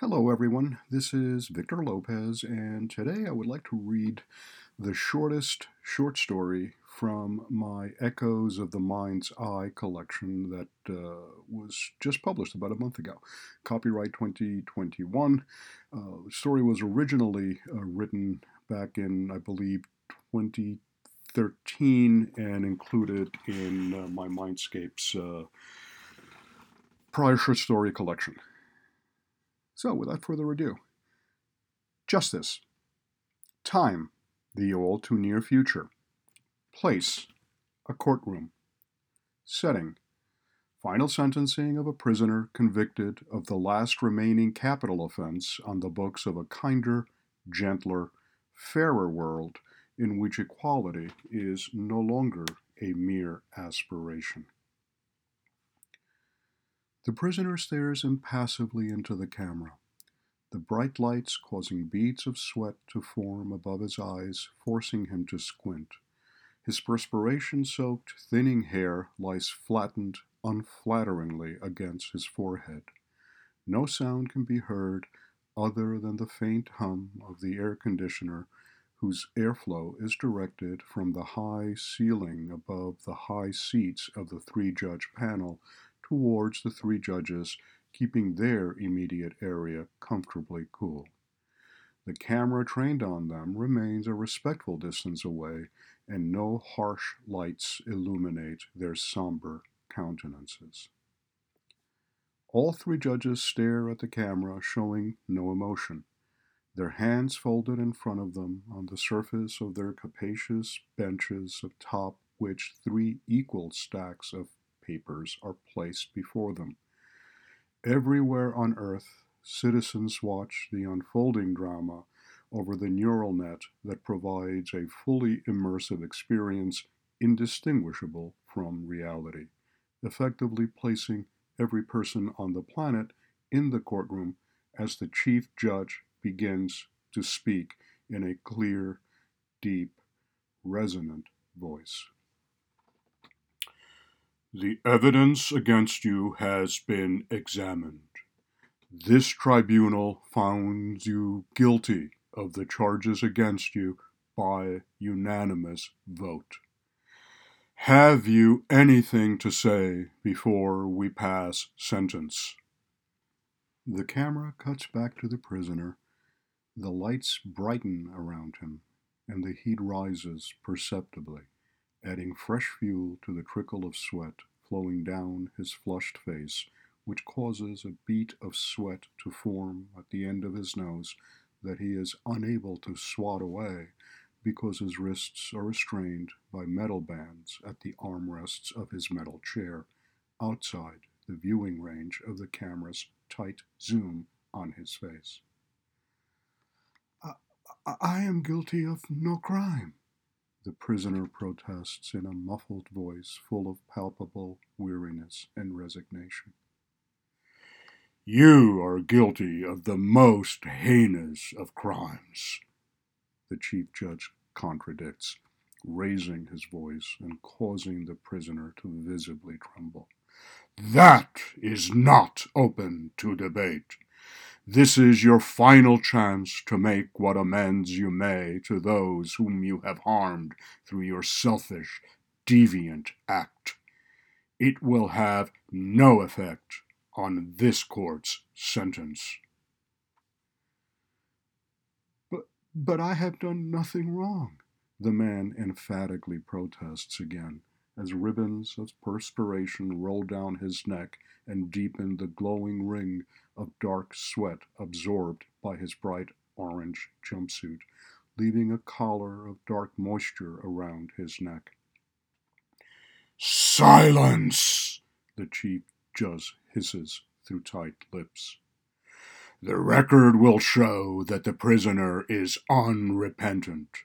Hello, everyone. This is Victor Lopez, and today I would like to read the shortest short story from my Echoes of the Mind's Eye collection that uh, was just published about a month ago. Copyright 2021. Uh, the story was originally uh, written back in, I believe, 2013 and included in uh, my Mindscapes uh, prior short story collection. So, without further ado, justice, time, the all too near future, place, a courtroom, setting, final sentencing of a prisoner convicted of the last remaining capital offense on the books of a kinder, gentler, fairer world in which equality is no longer a mere aspiration. The prisoner stares impassively into the camera, the bright lights causing beads of sweat to form above his eyes, forcing him to squint. His perspiration soaked, thinning hair lies flattened unflatteringly against his forehead. No sound can be heard other than the faint hum of the air conditioner, whose airflow is directed from the high ceiling above the high seats of the three judge panel towards the three judges, keeping their immediate area comfortably cool. The camera trained on them remains a respectful distance away, and no harsh lights illuminate their somber countenances. All three judges stare at the camera, showing no emotion, their hands folded in front of them on the surface of their capacious benches atop which three equal stacks of papers are placed before them. Everywhere on Earth, citizens watch the unfolding drama over the neural net that provides a fully immersive experience indistinguishable from reality, effectively placing every person on the planet in the courtroom as the chief judge begins to speak in a clear, deep, resonant voice. The evidence against you has been examined. This tribunal found you guilty of the charges against you by unanimous vote. Have you anything to say before we pass sentence? The camera cuts back to the prisoner. The lights brighten around him, and the heat rises perceptibly adding fresh fuel to the trickle of sweat flowing down his flushed face, which causes a bead of sweat to form at the end of his nose that he is unable to swat away because his wrists are restrained by metal bands at the armrests of his metal chair, outside the viewing range of the camera's tight zoom on his face. I, I am guilty of no crime, the prisoner protests in a muffled voice full of palpable weariness and resignation. You are guilty of the most heinous of crimes, the Chief Judge contradicts, raising his voice and causing the prisoner to visibly tremble. That is not open to debate. This is your final chance to make what amends you may to those whom you have harmed through your selfish, deviant act. It will have no effect on this court's sentence. But, but I have done nothing wrong, the man emphatically protests again as ribbons of perspiration roll down his neck and deepen the glowing ring of dark sweat absorbed by his bright orange jumpsuit, leaving a collar of dark moisture around his neck. Silence! the chief judge hisses through tight lips. The record will show that the prisoner is unrepentant.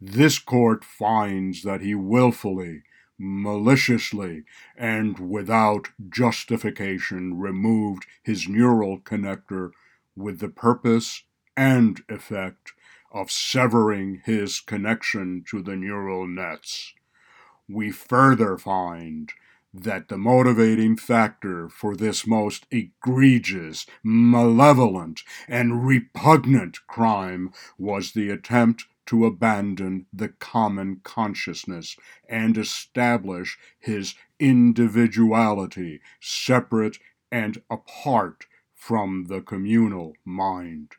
This court finds that he wilfully maliciously and without justification removed his neural connector with the purpose and effect of severing his connection to the neural nets. We further find that the motivating factor for this most egregious, malevolent, and repugnant crime was the attempt to abandon the common consciousness and establish his individuality separate and apart from the communal mind.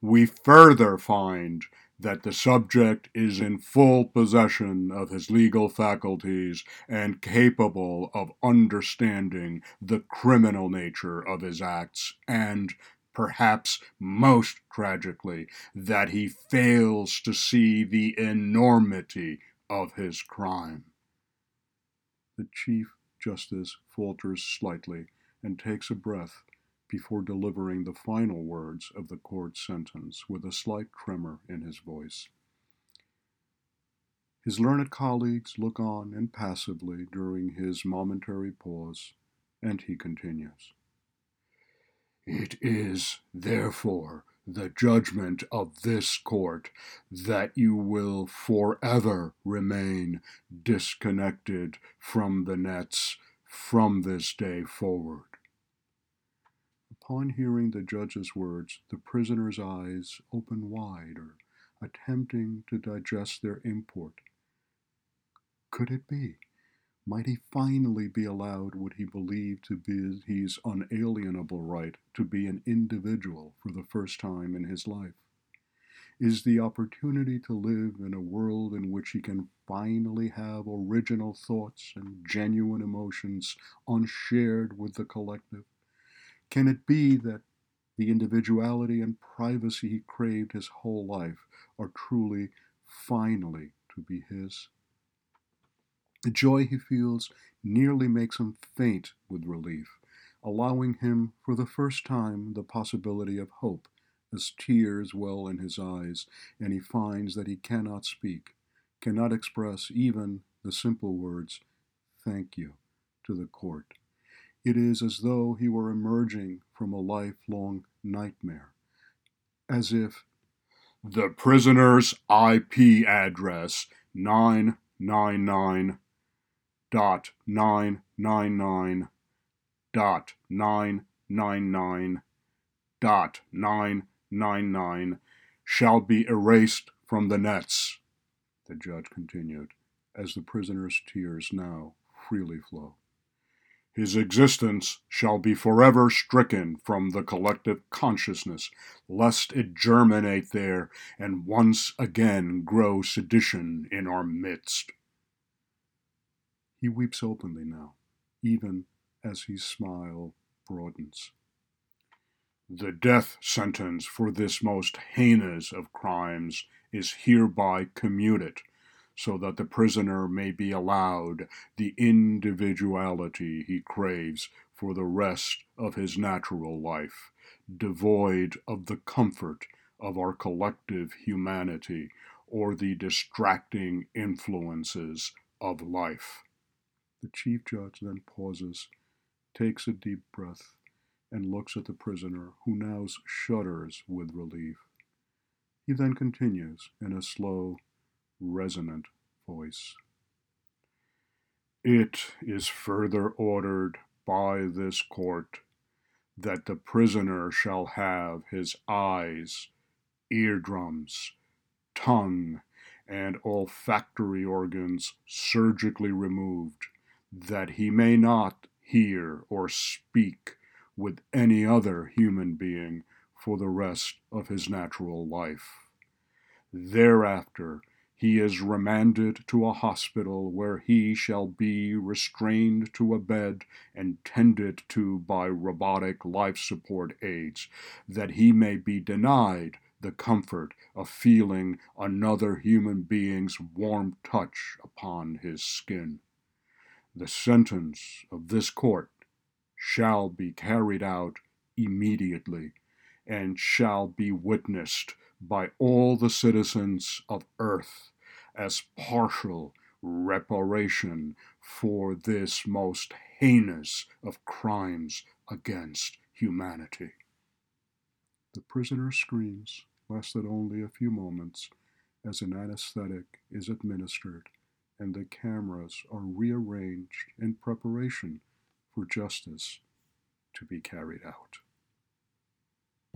We further find that the subject is in full possession of his legal faculties and capable of understanding the criminal nature of his acts, and, perhaps most tragically, that he fails to see the enormity of his crime. The Chief Justice falters slightly and takes a breath before delivering the final words of the court sentence with a slight tremor in his voice. His learned colleagues look on impassively during his momentary pause, and he continues. It is, therefore, the judgment of this court that you will forever remain disconnected from the nets from this day forward. Upon hearing the judge's words, the prisoner's eyes open wider, attempting to digest their import. Could it be? Might he finally be allowed what he believed to be his unalienable right to be an individual for the first time in his life? Is the opportunity to live in a world in which he can finally have original thoughts and genuine emotions unshared with the collective? Can it be that the individuality and privacy he craved his whole life are truly, finally, to be his? The joy he feels nearly makes him faint with relief, allowing him for the first time the possibility of hope as tears well in his eyes and he finds that he cannot speak, cannot express even the simple words, Thank you, to the court. It is as though he were emerging from a lifelong nightmare, as if the prisoner's IP address 999 dot 999 dot 999 dot 999 shall be erased from the nets, the judge continued, as the prisoner's tears now freely flow. His existence shall be forever stricken from the collective consciousness, lest it germinate there and once again grow sedition in our midst. He weeps openly now, even as his smile broadens. The death sentence for this most heinous of crimes is hereby commuted so that the prisoner may be allowed the individuality he craves for the rest of his natural life, devoid of the comfort of our collective humanity or the distracting influences of life. The Chief Judge then pauses, takes a deep breath, and looks at the prisoner, who now shudders with relief. He then continues in a slow, resonant voice. It is further ordered by this court that the prisoner shall have his eyes, eardrums, tongue, and olfactory organs surgically removed, that he may not hear or speak with any other human being for the rest of his natural life. Thereafter, he is remanded to a hospital where he shall be restrained to a bed and tended to by robotic life support aids, that he may be denied the comfort of feeling another human being's warm touch upon his skin. The sentence of this court shall be carried out immediately and shall be witnessed by all the citizens of earth as partial reparation for this most heinous of crimes against humanity. The prisoner screams, lasted only a few moments, as an anesthetic is administered, and the cameras are rearranged in preparation for justice to be carried out.